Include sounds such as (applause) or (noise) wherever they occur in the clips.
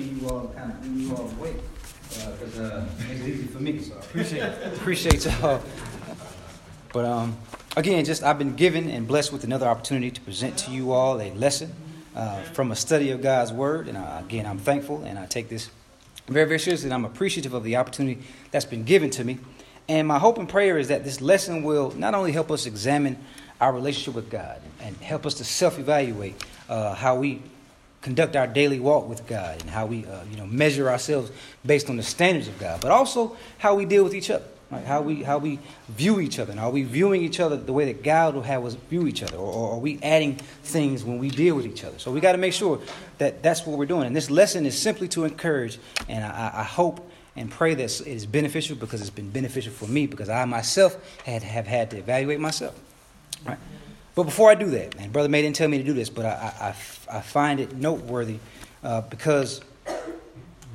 you all kind of you all wait because uh, it makes it easy for me. So I appreciate (laughs) appreciate y'all. But um, again, just I've been given and blessed with another opportunity to present to you all a lesson uh, from a study of God's Word. And uh, again, I'm thankful and I take this very, very seriously. And I'm appreciative of the opportunity that's been given to me. And my hope and prayer is that this lesson will not only help us examine our relationship with God and help us to self evaluate uh, how we conduct our daily walk with God and how we uh, you know, measure ourselves based on the standards of God, but also how we deal with each other. Right? How we how we view each other. And are we viewing each other the way that God will have us view each other, or, or are we adding things when we deal with each other? So we got to make sure that that's what we're doing. And this lesson is simply to encourage, and I, I hope and pray that it is beneficial because it's been beneficial for me because I myself had have had to evaluate myself. Right? But before I do that, and Brother May didn't tell me to do this, but I, I, I find it noteworthy uh, because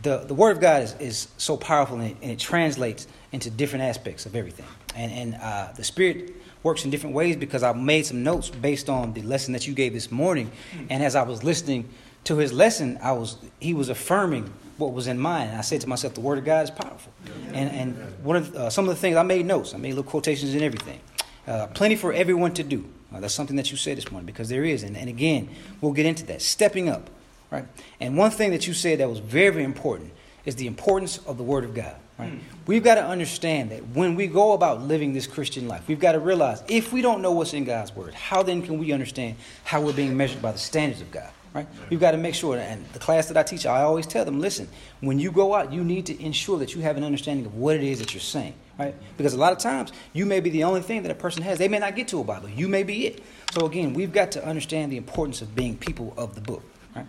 the, the Word of God is, is so powerful and it, and it translates into different aspects of everything. And, and uh, the Spirit works in different ways because I made some notes based on the lesson that you gave this morning. And as I was listening to his lesson, I was he was affirming what was in mine. And I said to myself, the Word of God is powerful. And, and one of uh, some of the things I made notes, I made little quotations and everything. Uh, plenty for everyone to do. Uh, that's something that you said this morning because there is. And, and again, we'll get into that. Stepping up. Right? And one thing that you said that was very, very important is the importance of the Word of God. Right? Mm. We've got to understand that when we go about living this Christian life, we've got to realize if we don't know what's in God's Word, how then can we understand how we're being measured by the standards of God? Right? We've got to make sure, and the class that I teach, I always tell them, listen, when you go out, you need to ensure that you have an understanding of what it is that you're saying, right? Because a lot of times, you may be the only thing that a person has. They may not get to a Bible. You may be it. So again, we've got to understand the importance of being people of the book, right?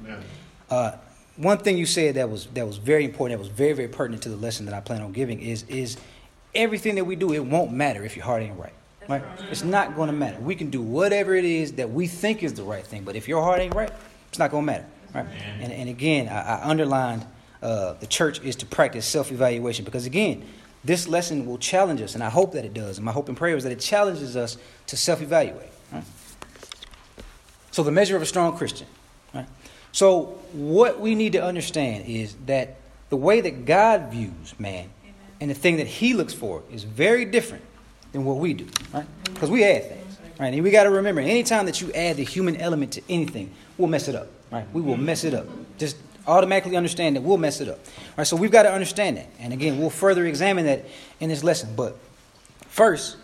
Uh, one thing you said that was that was very important, that was very very pertinent to the lesson that I plan on giving is is everything that we do. It won't matter if your heart ain't right. Right? It's not going to matter. We can do whatever it is that we think is the right thing, but if your heart ain't right, it's not going to matter. Right? And, and again, I, I underlined uh, the church is to practice self evaluation because again, this lesson will challenge us, and I hope that it does. And my hope and prayer is that it challenges us to self evaluate. Right? So, the measure of a strong Christian. Right? So, what we need to understand is that the way that God views man and the thing that he looks for is very different than what we do, right? Because we add things, right? And we got to remember, anytime that you add the human element to anything, we'll mess it up, right? We will mess it up. Just automatically understand that we'll mess it up, right? So we've got to understand that. And again, we'll further examine that in this lesson. But first,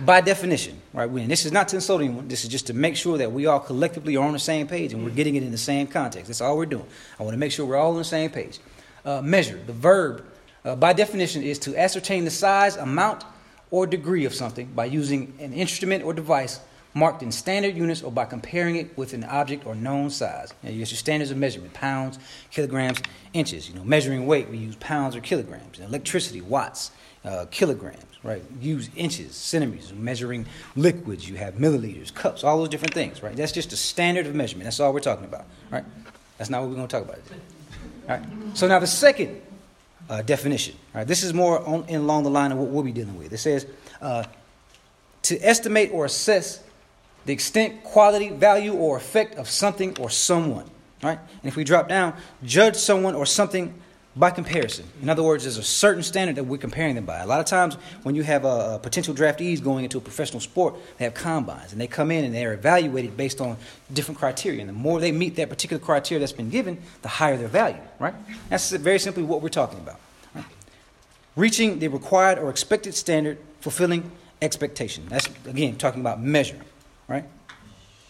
by definition, right? And this is not to insult anyone. This is just to make sure that we all collectively are on the same page and we're getting it in the same context. That's all we're doing. I want to make sure we're all on the same page. Uh, measure, the verb, uh, by definition, is to ascertain the size, amount, or degree of something by using an instrument or device marked in standard units or by comparing it with an object or known size. Now, you got your standards of measurement: pounds, kilograms, inches. You know, measuring weight, we use pounds or kilograms. electricity, watts, uh, kilograms right? Use inches, centimeters, measuring liquids. You have milliliters, cups, all those different things, right? That's just a standard of measurement. That's all we're talking about, right? That's not what we're going to talk about today. All right. So now the second uh, definition, right? This is more on, in along the line of what we'll be dealing with. It says uh, to estimate or assess the extent, quality, value, or effect of something or someone, right? And if we drop down, judge someone or something by comparison. In other words, there's a certain standard that we're comparing them by. A lot of times, when you have a, potential draftees going into a professional sport, they have combines and they come in and they're evaluated based on different criteria. And the more they meet that particular criteria that's been given, the higher their value, right? That's very simply what we're talking about. Right? Reaching the required or expected standard, fulfilling expectation. That's, again, talking about measure, right?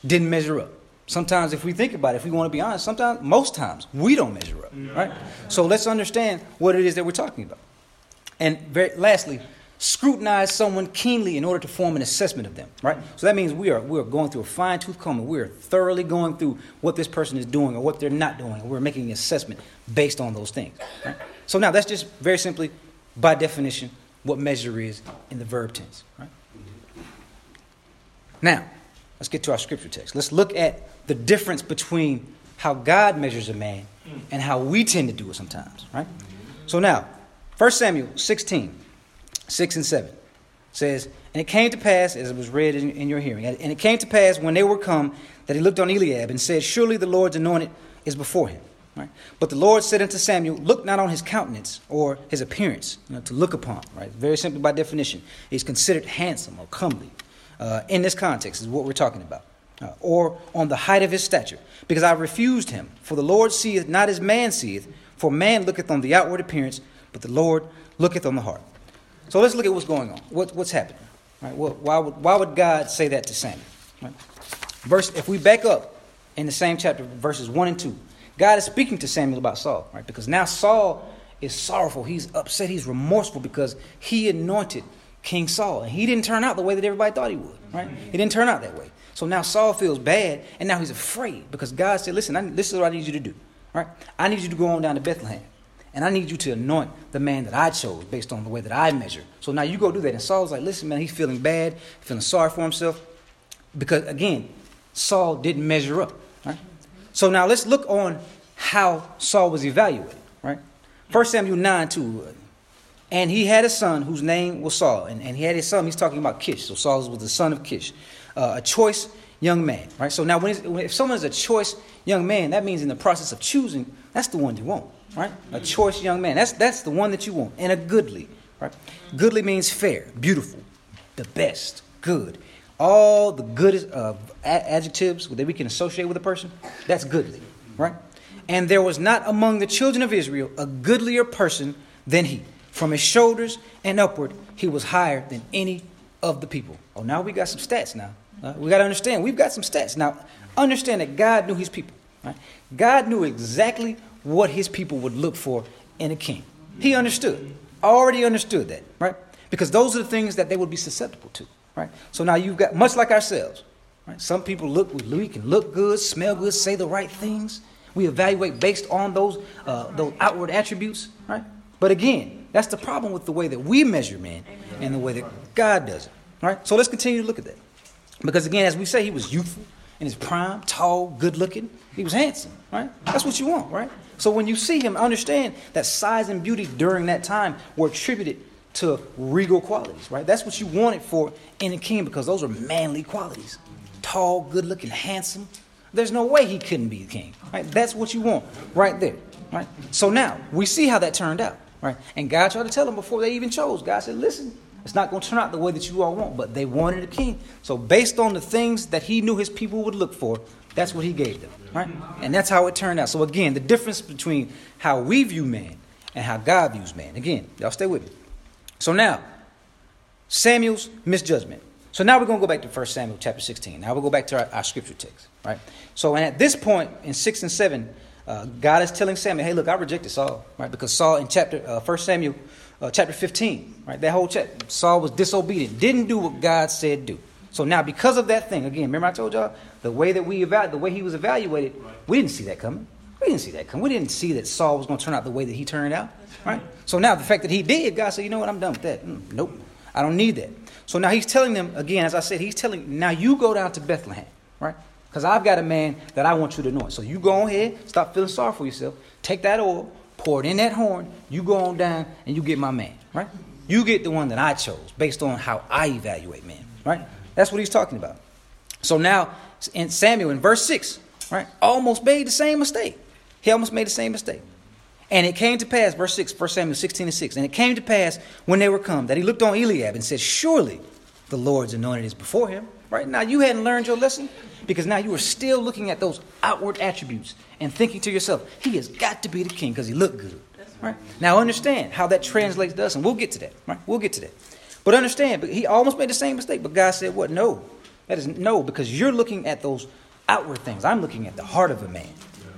Didn't measure up. Sometimes, if we think about it, if we want to be honest, sometimes, most times, we don't measure up, right? So let's understand what it is that we're talking about. And very, lastly, scrutinize someone keenly in order to form an assessment of them, right? So that means we are we are going through a fine tooth comb. We are thoroughly going through what this person is doing or what they're not doing. And we're making an assessment based on those things. Right? So now that's just very simply, by definition, what measure is in the verb tense. Right? Now, let's get to our scripture text. Let's look at the difference between how God measures a man and how we tend to do it sometimes, right? So now, 1 Samuel 16, 6 and 7 says, And it came to pass, as it was read in, in your hearing, and it came to pass when they were come that he looked on Eliab and said, Surely the Lord's anointed is before him. Right? But the Lord said unto Samuel, Look not on his countenance or his appearance, you know, to look upon. Right? Very simply by definition, he's considered handsome or comely. Uh, in this context is what we're talking about. Uh, or on the height of his stature, because I refused him. For the Lord seeth not as man seeth, for man looketh on the outward appearance, but the Lord looketh on the heart. So let's look at what's going on. What, what's happening? Right? Well, why, would, why would God say that to Samuel? Right? Verse, if we back up in the same chapter, verses 1 and 2, God is speaking to Samuel about Saul, right? Because now Saul is sorrowful. He's upset. He's remorseful because he anointed King Saul. And he didn't turn out the way that everybody thought he would, right? He didn't turn out that way. So now Saul feels bad, and now he's afraid because God said, Listen, I, this is what I need you to do, right? I need you to go on down to Bethlehem, and I need you to anoint the man that I chose based on the way that I measure. So now you go do that. And Saul's like, Listen, man, he's feeling bad, feeling sorry for himself because, again, Saul didn't measure up, right? So now let's look on how Saul was evaluated, right? 1 Samuel 9 2. And he had a son whose name was Saul. And, and he had his son, he's talking about Kish. So Saul was the son of Kish, uh, a choice young man, right? So now, when if someone is a choice young man, that means in the process of choosing, that's the one you want, right? A choice young man. That's, that's the one that you want. And a goodly, right? Goodly means fair, beautiful, the best, good. All the good uh, adjectives that we can associate with a person, that's goodly, right? And there was not among the children of Israel a goodlier person than he. From his shoulders and upward, he was higher than any of the people. Oh, now we got some stats now. Uh, we got to understand, we've got some stats. Now, understand that God knew his people. Right? God knew exactly what his people would look for in a king. He understood, already understood that, right? Because those are the things that they would be susceptible to, right? So now you've got, much like ourselves, right? Some people look, we can look good, smell good, say the right things. We evaluate based on those, uh, those outward attributes, right? But again, that's the problem with the way that we measure man and the way that God does it. Right? So let's continue to look at that. Because again, as we say, he was youthful in his prime, tall, good looking. He was handsome, right? That's what you want, right? So when you see him, understand that size and beauty during that time were attributed to regal qualities, right? That's what you wanted for in a king because those are manly qualities. Tall, good looking, handsome. There's no way he couldn't be the king, right? That's what you want right there, right? So now we see how that turned out. Right? And God tried to tell them before they even chose. God said, listen, it's not going to turn out the way that you all want, but they wanted a king. So based on the things that he knew his people would look for, that's what he gave them. Right? And that's how it turned out. So again, the difference between how we view man and how God views man. Again, y'all stay with me. So now, Samuel's misjudgment. So now we're going to go back to 1 Samuel chapter 16. Now we'll go back to our, our scripture text. Right? So and at this point in 6 and 7, uh, God is telling Samuel, hey, look, I rejected Saul, right? Because Saul in chapter uh, 1 Samuel uh, chapter 15, right? That whole chapter, Saul was disobedient, didn't do what God said do. So now, because of that thing, again, remember I told y'all the way that we evaluate, the way he was evaluated, we didn't see that coming. We didn't see that coming. We didn't see that Saul was going to turn out the way that he turned out, right? So now, the fact that he did, God said, you know what, I'm done with that. Mm, nope, I don't need that. So now he's telling them again, as I said, he's telling now you go down to Bethlehem, right? Because I've got a man that I want you to anoint. So you go on ahead, stop feeling sorry for yourself, take that oil, pour it in that horn, you go on down, and you get my man, right? You get the one that I chose based on how I evaluate men, right? That's what he's talking about. So now, in Samuel, in verse 6, right, almost made the same mistake. He almost made the same mistake. And it came to pass, verse 6, 1 Samuel 16 and 6, and it came to pass when they were come that he looked on Eliab and said, Surely the Lord's anointed is before him. Right now, you hadn't learned your lesson because now you are still looking at those outward attributes and thinking to yourself, he has got to be the king because he looked good. Right? Now understand how that translates to us, and we'll get to that. Right? We'll get to that. But understand, he almost made the same mistake, but God said, What? No. That is no, because you're looking at those outward things. I'm looking at the heart of a man.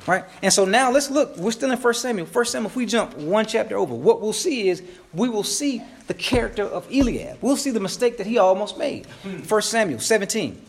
Right? And so now let's look. We're still in 1 Samuel. 1 Samuel, if we jump one chapter over, what we'll see is we will see the character of Eliab. We'll see the mistake that he almost made. Hmm. 1 Samuel 17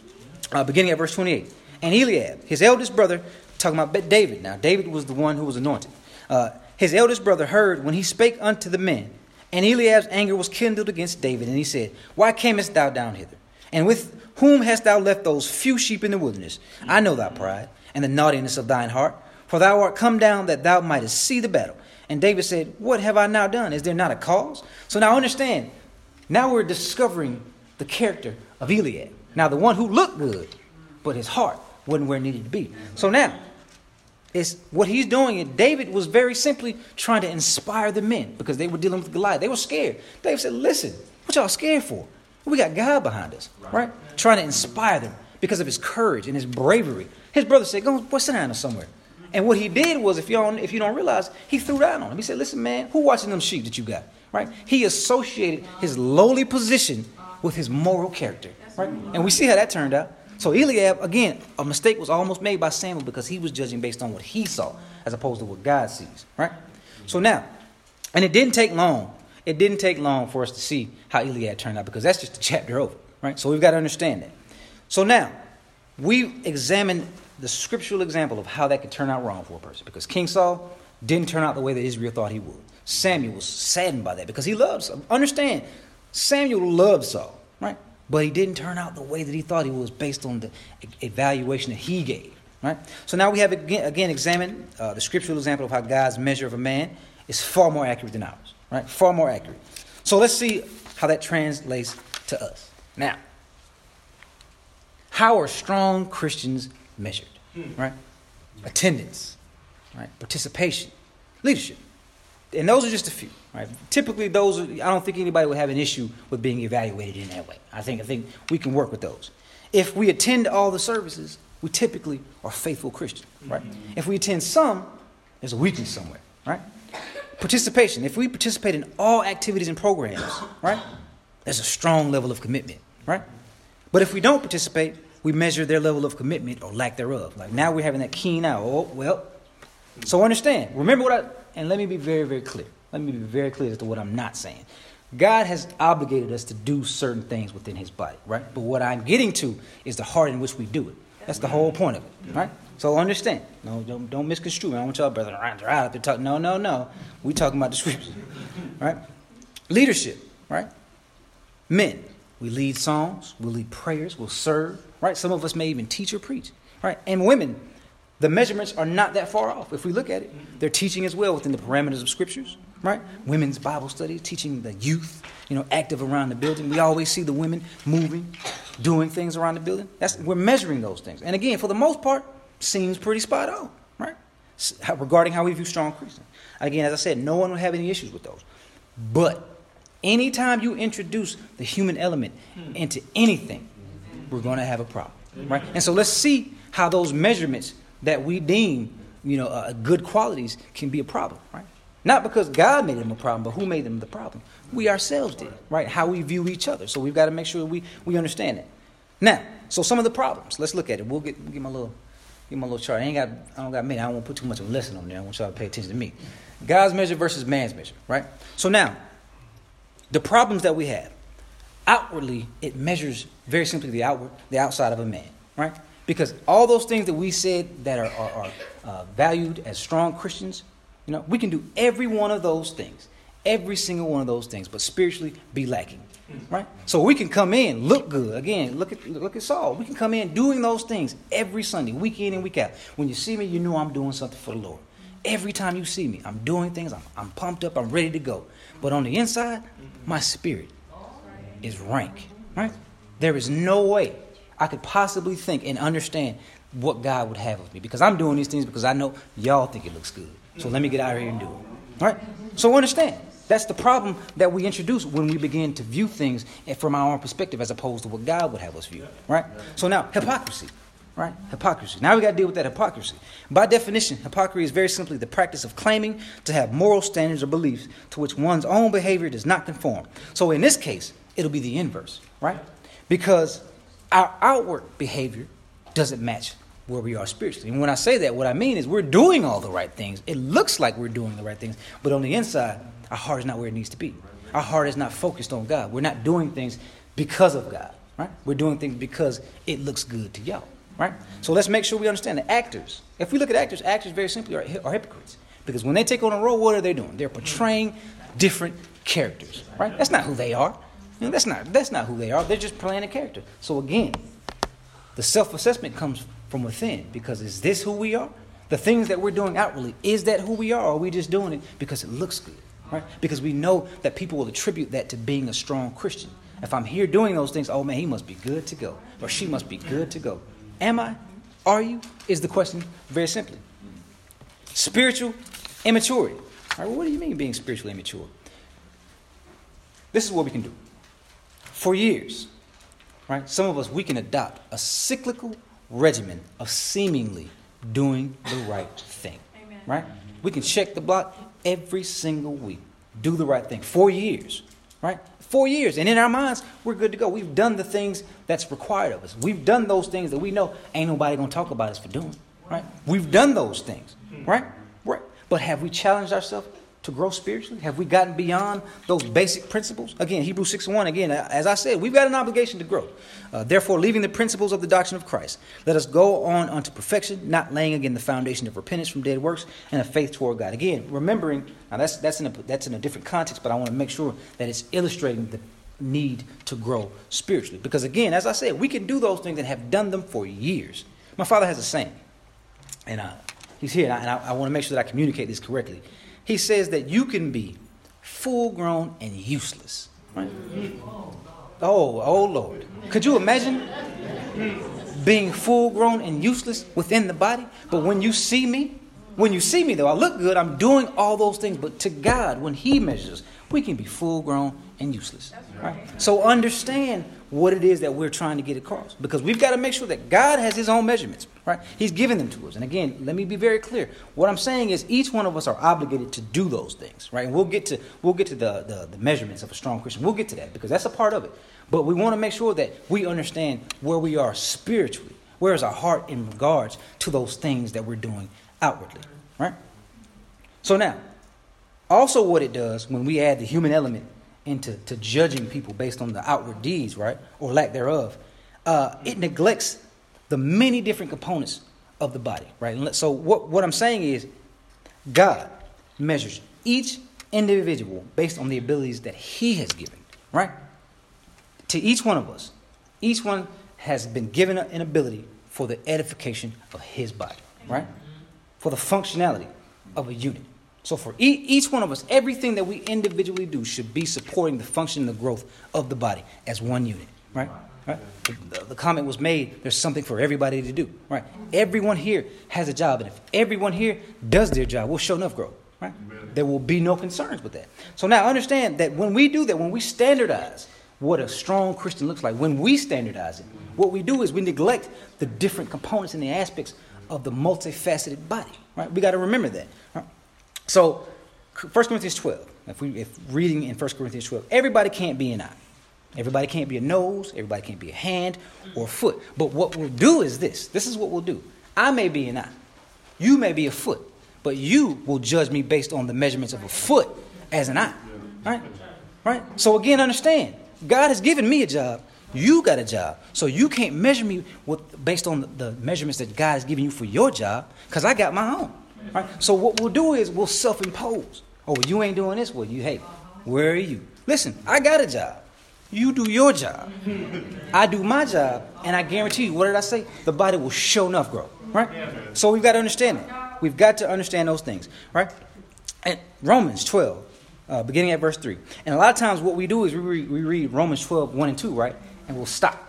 uh, beginning at verse 28. And Eliab, his eldest brother, talking about David now, David was the one who was anointed. Uh, his eldest brother heard when he spake unto the men, and Eliab's anger was kindled against David, and he said, Why camest thou down hither? And with whom hast thou left those few sheep in the wilderness? I know thy pride, and the naughtiness of thine heart, for thou art come down that thou mightest see the battle. And David said, What have I now done? Is there not a cause? So now understand, now we're discovering the character of Eliab. Now, the one who looked good, but his heart wasn't where it needed to be. So now, it's what he's doing. And David was very simply trying to inspire the men because they were dealing with Goliath. They were scared. David said, Listen, what y'all scared for? We got God behind us, right? Trying to inspire them because of his courage and his bravery. His brother said, Go, boy, sit down somewhere. And what he did was, if you don't, if you don't realize, he threw down on him. He said, Listen, man, who watching them sheep that you got? Right? He associated his lowly position with his moral character. Right? And we see how that turned out. So Eliab, again, a mistake was almost made by Samuel because he was judging based on what he saw as opposed to what God sees. Right? So now, and it didn't take long. It didn't take long for us to see how Eliab turned out because that's just a chapter over. Right? So we've got to understand that. So now, we examine the scriptural example of how that could turn out wrong for a person because King Saul didn't turn out the way that Israel thought he would. Samuel was saddened by that because he loves. Understand, Samuel loved Saul, right? But he didn't turn out the way that he thought he was based on the evaluation that he gave, right? So now we have again, again examined uh, the scriptural example of how God's measure of a man is far more accurate than ours, right? Far more accurate. So let's see how that translates to us. Now, how are strong Christians measured, right? Attendance, right? Participation, leadership. And those are just a few. Right? Typically, those are, I don't think anybody would have an issue with being evaluated in that way. I think I think we can work with those. If we attend all the services, we typically are faithful Christians, right? Mm-hmm. If we attend some, there's a weakness somewhere, right? Participation. If we participate in all activities and programs, right? There's a strong level of commitment, right? But if we don't participate, we measure their level of commitment or lack thereof. Like now we're having that keen eye. Oh, well. So understand. Remember what I and let me be very, very clear. Let me be very clear as to what I'm not saying. God has obligated us to do certain things within his body, right? But what I'm getting to is the heart in which we do it. That's the whole point of it, right? So understand. No, don't, don't misconstrue. I don't want y'all brother right up there talking. No, no, no. We talking about the scriptures, (laughs) right? Leadership, right? Men, we lead songs, we lead prayers, we'll serve, right? Some of us may even teach or preach, right? And women, the measurements are not that far off. If we look at it, they're teaching as well within the parameters of scriptures, right? Women's Bible study, teaching the youth, you know, active around the building. We always see the women moving, doing things around the building. That's we're measuring those things. And again, for the most part, seems pretty spot on, right? Regarding how we view strong Christians. Again, as I said, no one will have any issues with those. But anytime you introduce the human element into anything, we're going to have a problem, right? And so let's see how those measurements that we deem, you know, uh, good qualities can be a problem, right? Not because God made them a problem, but who made them the problem? We ourselves did, right? How we view each other. So we've got to make sure we, we understand that. Now, so some of the problems. Let's look at it. We'll get we'll get my little get my little chart. I ain't got I don't got many. I don't want to put too much of a lesson on there. I want y'all to pay attention to me. God's measure versus man's measure, right? So now, the problems that we have. Outwardly, it measures very simply the outward, the outside of a man, right? Because all those things that we said that are, are, are uh, valued as strong Christians, you know, we can do every one of those things, every single one of those things, but spiritually be lacking, right? So we can come in, look good. Again, look at look at Saul. We can come in doing those things every Sunday, week in and week out. When you see me, you know I'm doing something for the Lord. Every time you see me, I'm doing things. I'm, I'm pumped up. I'm ready to go. But on the inside, my spirit is rank, right? There is no way I could possibly think and understand what God would have of me. Because I'm doing these things because I know y'all think it looks good. So let me get out here and do it. All right? So understand. That's the problem that we introduce when we begin to view things from our own perspective as opposed to what God would have us view. Right? So now, hypocrisy. Right? Hypocrisy. Now we got to deal with that hypocrisy. By definition, hypocrisy is very simply the practice of claiming to have moral standards or beliefs to which one's own behavior does not conform. So in this case, it'll be the inverse, right? Because our outward behavior doesn't match where we are spiritually. And when I say that, what I mean is we're doing all the right things. It looks like we're doing the right things, but on the inside, our heart is not where it needs to be. Our heart is not focused on God. We're not doing things because of God, right? We're doing things because it looks good to y'all, right? So let's make sure we understand the actors. If we look at actors, actors very simply are, are hypocrites. Because when they take on a role, what are they doing? They're portraying different characters, right? That's not who they are. Know, that's not that's not who they are. They're just playing a character. So again, the self-assessment comes from within because is this who we are? The things that we're doing outwardly, is that who we are? Or are we just doing it because it looks good? Right? Because we know that people will attribute that to being a strong Christian. If I'm here doing those things, oh man, he must be good to go. Or she must be good to go. Am I? Are you? Is the question very simply. Spiritual immaturity. All right, well, what do you mean being spiritually immature? This is what we can do. For years, right, some of us, we can adopt a cyclical regimen of seemingly doing the right thing. Amen. Right? We can check the block every single week. Do the right thing. Four years. Right? Four years. And in our minds, we're good to go. We've done the things that's required of us. We've done those things that we know ain't nobody gonna talk about us for doing. Right? We've done those things. Right? Right. But have we challenged ourselves to grow spiritually? Have we gotten beyond those basic principles? Again, Hebrews 6 1, again, as I said, we've got an obligation to grow. Uh, Therefore, leaving the principles of the doctrine of Christ, let us go on unto perfection, not laying again the foundation of repentance from dead works and of faith toward God. Again, remembering, now that's, that's, in a, that's in a different context, but I want to make sure that it's illustrating the need to grow spiritually. Because again, as I said, we can do those things and have done them for years. My father has a saying, and uh, he's here, and I, I, I want to make sure that I communicate this correctly he says that you can be full grown and useless. Right? Oh, oh Lord. Could you imagine being full grown and useless within the body? But when you see me, when you see me though, I look good, I'm doing all those things, but to God, when He measures, we can be full grown and useless. Right? So understand what it is that we're trying to get across. Because we've got to make sure that God has his own measurements, right? He's given them to us. And again, let me be very clear. What I'm saying is each one of us are obligated to do those things, right? And we'll get to we'll get to the, the, the measurements of a strong Christian. We'll get to that because that's a part of it. But we want to make sure that we understand where we are spiritually. Where is our heart in regards to those things that we're doing outwardly, right? So now, also what it does when we add the human element into to judging people based on the outward deeds, right, or lack thereof, uh, it neglects the many different components of the body, right? So what, what I'm saying is, God measures each individual based on the abilities that He has given, right? To each one of us, each one has been given an ability for the edification of His body, right? For the functionality of a unit. So for each one of us, everything that we individually do should be supporting the function and the growth of the body as one unit, right? Right? The, the, comment was made, there's something for everybody to do, right? Everyone here has a job, and if everyone here does their job, we'll show enough growth, right? There will be no concerns with that. So now understand that when we do that, when we standardize what a strong Christian looks like, when we standardize it, what we do is we neglect the different components and the aspects of the multifaceted body, right? We got to remember that. Right? So, 1 Corinthians 12, if we if reading in 1 Corinthians 12, everybody can't be an eye. Everybody can't be a nose, everybody can't be a hand or a foot. But what we'll do is this. This is what we'll do. I may be an eye. You may be a foot. But you will judge me based on the measurements of a foot as an eye. Right? Right? So again, understand. God has given me a job. You got a job. So you can't measure me with, based on the, measurements that God has given you for your job, because I got my own. Right? So what we'll do is we'll self-impose. Oh, you ain't doing this. Well, you hey, where are you? Listen, I got a job. You do your job. I do my job, and I guarantee you, what did I say? The body will show enough grow. Right? So we've got to understand it. We've got to understand those things. Right? And Romans 12, uh, beginning at verse 3. And a lot of times what we do is we read, we read Romans 12, 1 and 2, right? And we'll stop.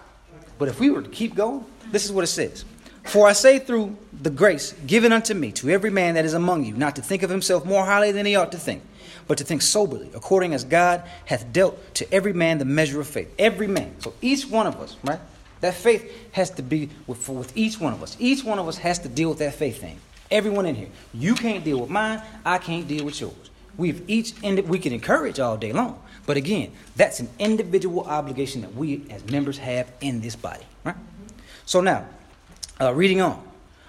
But if we were to keep going, this is what it says. For I say through the grace given unto me to every man that is among you, not to think of himself more highly than he ought to think, but to think soberly, according as God hath dealt to every man the measure of faith. Every man. So each one of us, right? That faith has to be with, with each one of us. Each one of us has to deal with that faith thing. Everyone in here. You can't deal with mine. I can't deal with yours. We've each ended, we can encourage all day long. But again, that's an individual obligation that we as members have in this body. Right? So now, uh, reading on.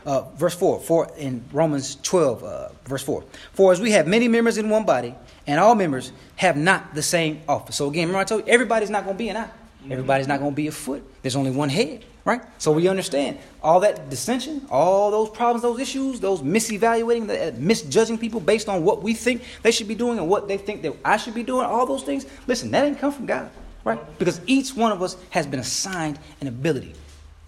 Uh, verse 4, for in Romans 12, uh, verse 4. For as we have many members in one body, and all members have not the same office. So again, remember I told you, everybody's not going to be an eye. Everybody's not going to be a foot. There's only one head, right? So we understand all that dissension, all those problems, those issues, those misevaluating, the, uh, misjudging people based on what we think they should be doing and what they think that I should be doing, all those things. Listen, that didn't come from God, right? Because each one of us has been assigned an ability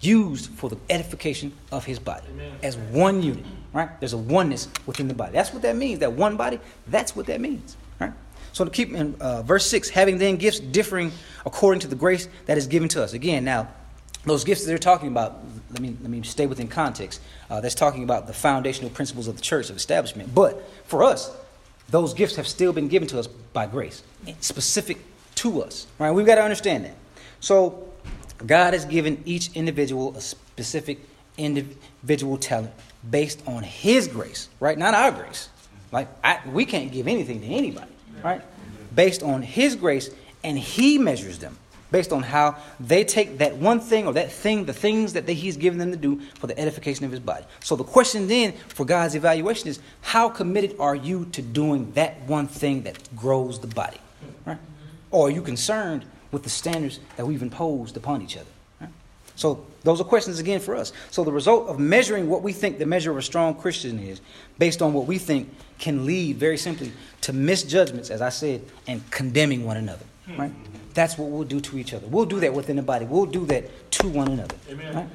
used for the edification of his body Amen. as one unit, right? There's a oneness within the body. That's what that means. That one body, that's what that means, right? So to keep in uh, verse 6, having then gifts differing according to the grace that is given to us. Again, now, those gifts that they're talking about, let me, let me stay within context. Uh, that's talking about the foundational principles of the church, of establishment. But for us, those gifts have still been given to us by grace, specific to us. Right? We've got to understand that. So, God has given each individual a specific individual talent based on His grace, right? Not our grace. Like I, we can't give anything to anybody, right? Based on His grace, and He measures them based on how they take that one thing or that thing, the things that He's given them to do for the edification of His body. So the question then for God's evaluation is, how committed are you to doing that one thing that grows the body, right? Or are you concerned with the standards that we've imposed upon each other? So those are questions again for us. So the result of measuring what we think the measure of a strong Christian is, based on what we think, can lead very simply to misjudgments, as I said, and condemning one another. Hmm. Right? That's what we'll do to each other. We'll do that within the body. We'll do that to one another. Amen. Right?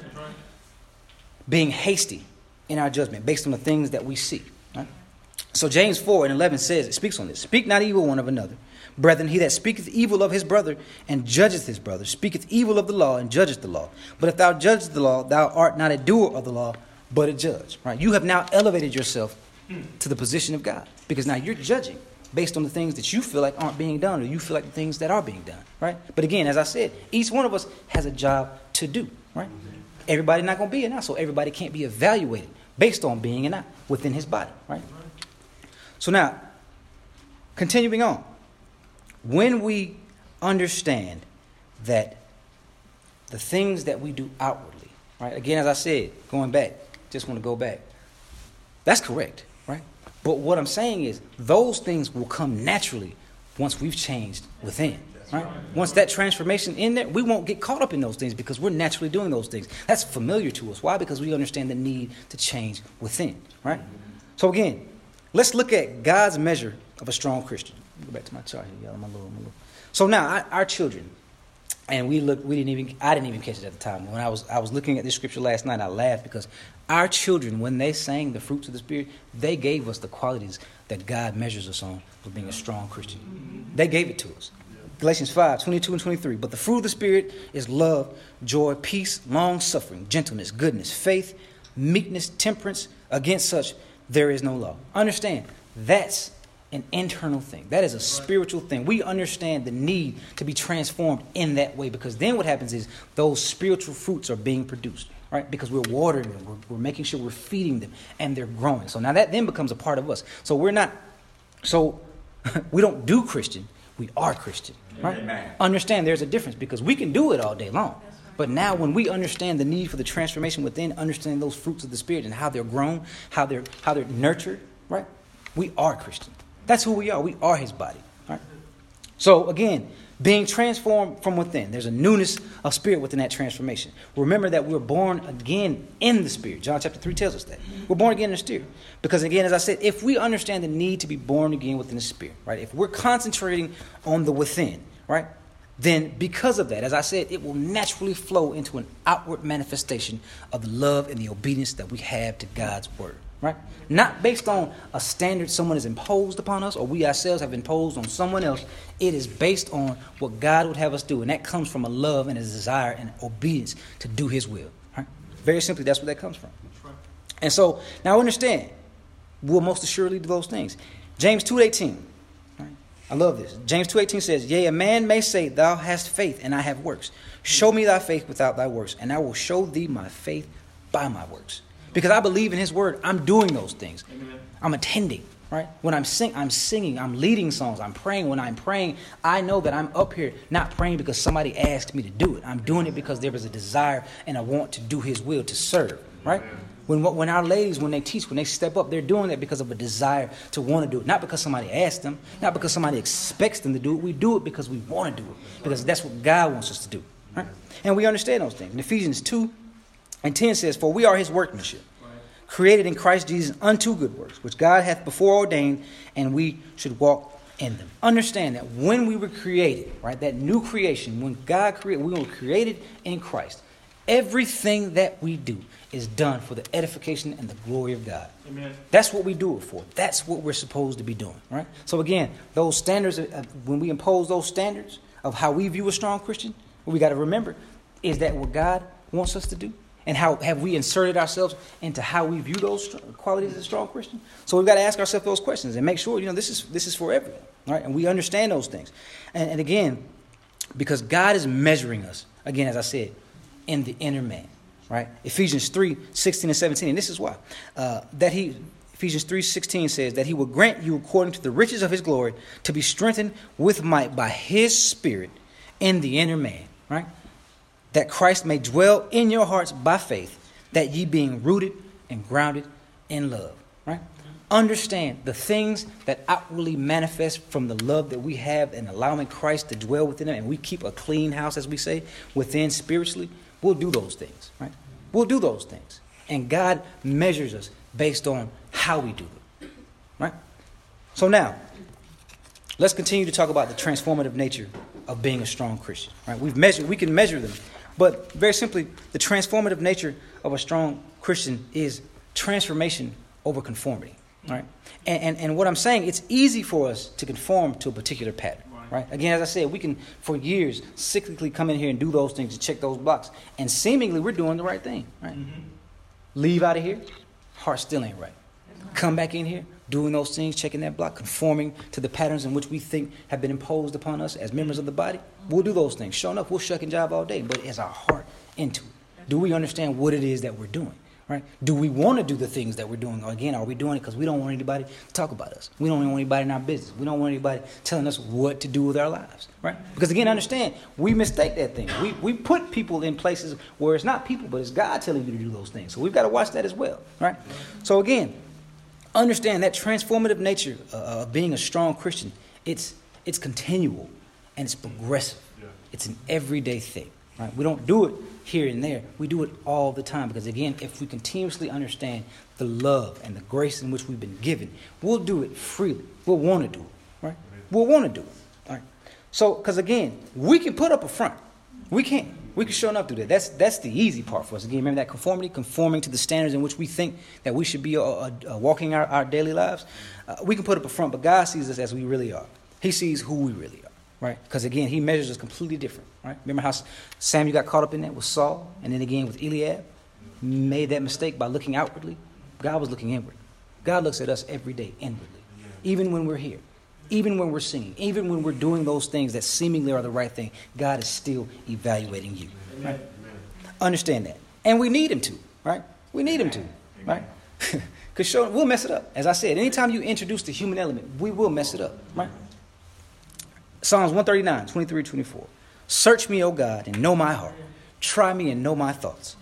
Being hasty in our judgment based on the things that we see. Right? So James 4 and 11 says, it speaks on this. Speak not evil one of another. Brethren, he that speaketh evil of his brother and judgeth his brother speaketh evil of the law and judgeth the law. But if thou judgest the law, thou art not a doer of the law, but a judge. Right? You have now elevated yourself to the position of God because now you're judging based on the things that you feel like aren't being done or you feel like the things that are being done. Right? But again, as I said, each one of us has a job to do. Right? Everybody's not going to be an so everybody can't be evaluated based on being an within his body. Right? So now, continuing on when we understand that the things that we do outwardly, right? Again, as I said, going back, just want to go back. That's correct, right? But what I'm saying is those things will come naturally once we've changed within. Right? Once that transformation in there, we won't get caught up in those things because we're naturally doing those things. That's familiar to us. Why? Because we understand the need to change within. Right? So again, let's look at God's measure of a strong Christian go back to my chart here, y'all. My little, my little. So now I, our children, and we look. We didn't even. I didn't even catch it at the time. When I was I was looking at this scripture last night, I laughed because our children, when they sang the fruits of the spirit, they gave us the qualities that God measures us on for being a strong Christian. They gave it to us. Galatians 5, 22 and 23. But the fruit of the Spirit is love, joy, peace, long suffering, gentleness, goodness, faith, meekness, temperance. Against such there is no law. Understand, that's an internal thing. That is a spiritual thing. We understand the need to be transformed in that way because then what happens is those spiritual fruits are being produced, right? Because we're watering them, we're, we're making sure we're feeding them, and they're growing. So now that then becomes a part of us. So we're not, so (laughs) we don't do Christian, we are Christian, right? Amen. Understand there's a difference because we can do it all day long. But now, when we understand the need for the transformation within, understanding those fruits of the Spirit and how they're grown, how they're, how they're nurtured, right? We are Christian. That's who we are. We are his body. Right? So again, being transformed from within. There's a newness of spirit within that transformation. Remember that we're born again in the spirit. John chapter 3 tells us that. We're born again in the spirit. Because again, as I said, if we understand the need to be born again within the spirit, right? If we're concentrating on the within, right? Then because of that, as I said, it will naturally flow into an outward manifestation of the love and the obedience that we have to God's word right? Not based on a standard someone has imposed upon us or we ourselves have imposed on someone else. It is based on what God would have us do, and that comes from a love and a desire and obedience to do His will. Right? Very simply, that's where that comes from. And so now understand, we'll most assuredly do those things. James two eighteen. Right? I love this. James two eighteen says, "Yea, a man may say, Thou hast faith, and I have works. Show me thy faith without thy works, and I will show thee my faith by my works." Because I believe in His Word. I'm doing those things. Amen. I'm attending, right? When I'm sing, I'm singing. I'm leading songs. I'm praying. When I'm praying, I know that I'm up here not praying because somebody asked me to do it. I'm doing it because there is a desire and I want to do His will to serve, right? When, when our ladies, when they teach, when they step up, they're doing that because of a desire to want to do it. Not because somebody asked them, not because somebody expects them to do it. We do it because we want to do it, because that's what God wants us to do. Right? And we understand those things. In Ephesians 2 and 10 says, For we are his workmanship, created in Christ Jesus unto good works, which God hath before ordained, and we should walk in them. Understand that when we were created, right, that new creation, when God created, we were created in Christ. Everything that we do is done for the edification and the glory of God. Amen. That's what we do it for. That's what we're supposed to be doing, right? So again, those standards, when we impose those standards of how we view a strong Christian, what we got to remember is that what God wants us to do? And how have we inserted ourselves into how we view those qualities as a strong Christian? So we've got to ask ourselves those questions and make sure, you know, this is, this is for everyone, right? And we understand those things. And, and again, because God is measuring us, again, as I said, in the inner man, right? Ephesians 3 16 and 17. And this is why. Uh, that he, Ephesians 3 16 says, that he will grant you according to the riches of his glory to be strengthened with might by his spirit in the inner man, right? That Christ may dwell in your hearts by faith, that ye being rooted and grounded in love, right? Understand the things that outwardly manifest from the love that we have and allowing Christ to dwell within them, and we keep a clean house, as we say, within spiritually, we'll do those things, right? We'll do those things. And God measures us based on how we do them, right? So now, let's continue to talk about the transformative nature of being a strong Christian, right? We've measured, we can measure them, but very simply, the transformative nature of a strong Christian is transformation over conformity. Right? And, and, and what I'm saying, it's easy for us to conform to a particular pattern. Right. Again, as I said, we can for years cyclically come in here and do those things and check those blocks, and seemingly we're doing the right thing. Right. Mm-hmm. Leave out of here, heart still ain't right. Come back in here, doing those things, checking that block, conforming to the patterns in which we think have been imposed upon us as members of the body. We'll do those things. Showing up, we'll shuck and jive all day, but is our heart into it? Do we understand what it is that we're doing? Right? Do we want to do the things that we're doing? Again, are we doing it because we don't want anybody to talk about us? We don't want anybody in our business. We don't want anybody telling us what to do with our lives. Right? Because again, understand, we mistake that thing. We, we put people in places where it's not people, but it's God telling you to do those things. So we've got to watch that as well. Right? So again, understand that transformative nature uh, of being a strong Christian, it's, it's continual and it's progressive. It's an everyday thing. Right? We don't do it here and there. We do it all the time because, again, if we continuously understand the love and the grace in which we've been given, we'll do it freely. We'll want to do it, right? We'll want to do it, right? So, because again, we can put up a front. We can. We can show enough do that. That's that's the easy part for us. Again, remember that conformity, conforming to the standards in which we think that we should be uh, uh, uh, walking our, our daily lives. Uh, we can put up a front, but God sees us as we really are. He sees who we really are right? Because again, he measures us completely different, right? Remember how Samuel got caught up in that with Saul, and then again with Eliab, made that mistake by looking outwardly. God was looking inward. God looks at us every day inwardly, even when we're here, even when we're singing, even when we're doing those things that seemingly are the right thing. God is still evaluating you. Right? Understand that, and we need Him to, right? We need Him to, right? (laughs) Because sure, we'll mess it up. As I said, anytime you introduce the human element, we will mess it up, right? Psalms 139, 23, 24. Search me, O God, and know my heart. Try me and know my thoughts.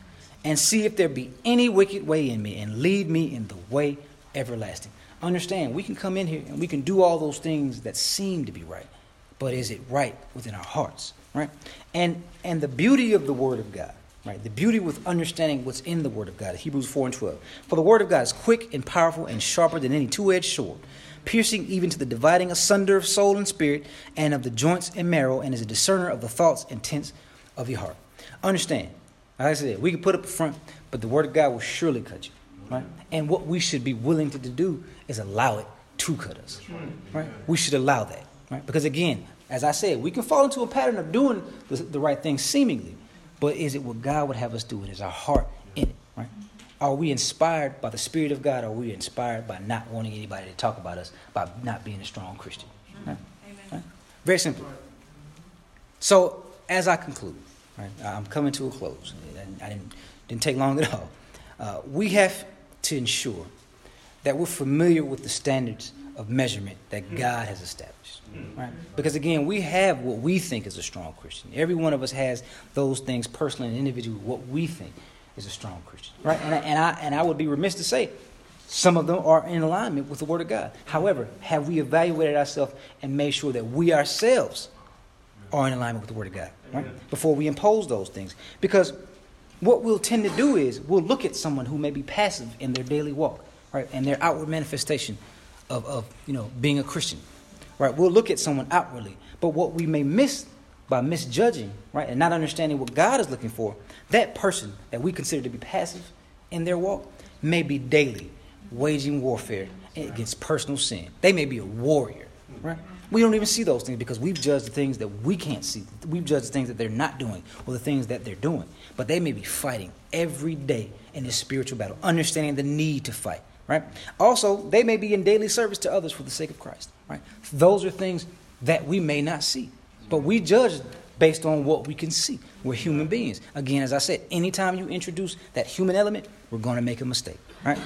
And see if there be any wicked way in me, and lead me in the way everlasting. Understand, we can come in here and we can do all those things that seem to be right, but is it right within our hearts? Right? And and the beauty of the Word of God, right? The beauty with understanding what's in the Word of God, Hebrews 4 and 12. For the Word of God is quick and powerful and sharper than any two edged sword piercing even to the dividing asunder of soul and spirit, and of the joints and marrow, and is a discerner of the thoughts and intents of your heart. Understand, like I said, we can put up a front, but the word of God will surely cut you. Right? And what we should be willing to do is allow it to cut us. Right? We should allow that. Right? Because again, as I said, we can fall into a pattern of doing the, the right thing seemingly, but is it what God would have us do? And is our heart in it? Right? Are we inspired by the Spirit of God? Or are we inspired by not wanting anybody to talk about us, by not being a strong Christian? Very simple. So, as I conclude, right, I'm coming to a close. I didn't, didn't take long at all. Uh, we have to ensure that we're familiar with the standards of measurement that hmm. God has established. Right? Because again, we have what we think is a strong Christian. Every one of us has those things personally and individually, what we think is a strong Christian. Right? And I, and I, and I would be remiss to say some of them are in alignment with the Word of God. However, have we evaluated ourselves and made sure that we ourselves are in alignment with the Word of God right? before we impose those things? Because what we'll tend to do is we'll look at someone who may be passive in their daily walk, right, and their outward manifestation of, of you know being a Christian, right? We'll look at someone outwardly, but what we may miss by misjudging, right, and not understanding what God is looking for, that person that we consider to be passive in their walk may be daily waging warfare against personal sin. They may be a warrior, Right? We don't even see those things because we've judged the things that we can't see. We've judged the things that they're not doing or the things that they're doing. But they may be fighting every day in this spiritual battle, understanding the need to fight. Right? Also, they may be in daily service to others for the sake of Christ. Right? Those are things that we may not see. But we judge based on what we can see. We're human beings. Again, as I said, anytime you introduce that human element, we're going to make a mistake. Right?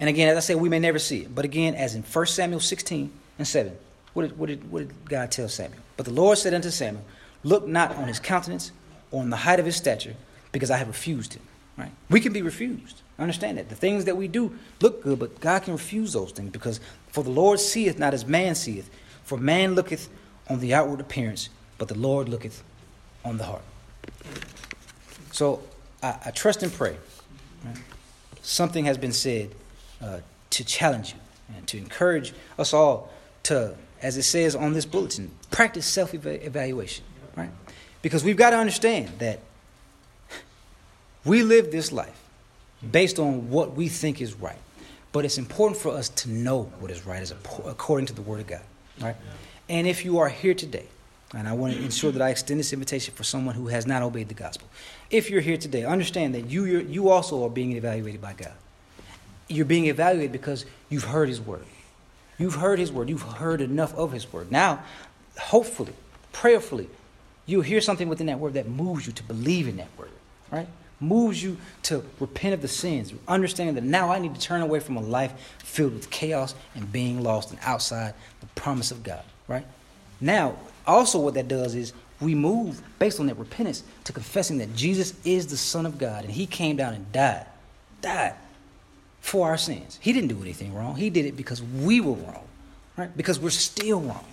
And again, as I said, we may never see it. But again, as in 1 Samuel 16 and 7, what did, what, did, what did God tell Samuel? But the Lord said unto Samuel, Look not on his countenance on the height of his stature, because I have refused him. Right? We can be refused. Understand that. The things that we do look good, but God can refuse those things because for the Lord seeth not as man seeth. For man looketh on the outward appearance, but the Lord looketh on the heart. So I, I trust and pray. Right? Something has been said uh, to challenge you and to encourage us all to, as it says on this bulletin, practice self evaluation. Right? Because we've got to understand that we live this life based on what we think is right. But it's important for us to know what is right as according to the Word of God. Right? And if you are here today, and I want to ensure that I extend this invitation for someone who has not obeyed the gospel. If you're here today, understand that you, you also are being evaluated by God. You're being evaluated because you've heard His word. You've heard His word. You've heard enough of His word. Now, hopefully, prayerfully, you'll hear something within that word that moves you to believe in that word, right? Moves you to repent of the sins, understanding that now I need to turn away from a life filled with chaos and being lost and outside the promise of God, right? Now, also what that does is we move based on that repentance to confessing that Jesus is the Son of God and He came down and died, died for our sins. He didn't do anything wrong. He did it because we were wrong, right? Because we're still wrong.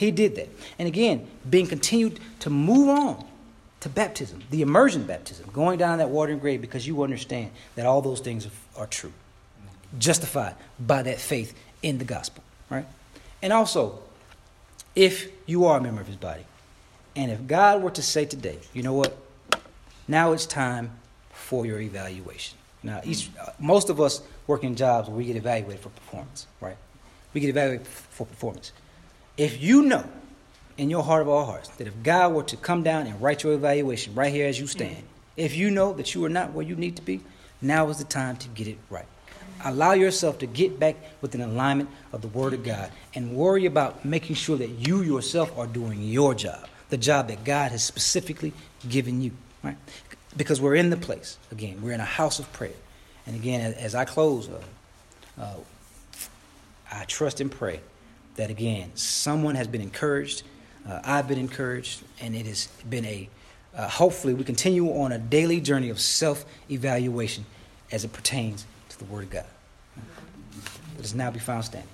He did that. And again, being continued to move on to baptism, the immersion baptism, going down that water and grave because you understand that all those things are, true, justified by that faith in the gospel, right? And also, if you are a member of his body, and if God were to say today, you know what, now it's time for your evaluation. Now, each, uh, most of us work in jobs where we get evaluated for performance, right? We get evaluated for performance. If you know in your heart of all hearts that if God were to come down and write your evaluation right here as you stand, if you know that you are not where you need to be, now is the time to get it right. Allow yourself to get back within alignment of the Word of God and worry about making sure that you yourself are doing your job, the job that God has specifically given you, right? Because we're in the place, again, we're in a house of prayer. And again, as I close, uh, uh, I trust and pray that again, someone has been encouraged. Uh, I've been encouraged, and it has been a uh, hopefully we continue on a daily journey of self evaluation as it pertains to the Word of God. Let us now be found standing.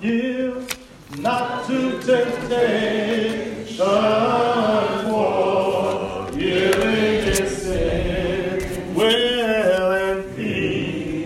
Give not to temptation, for.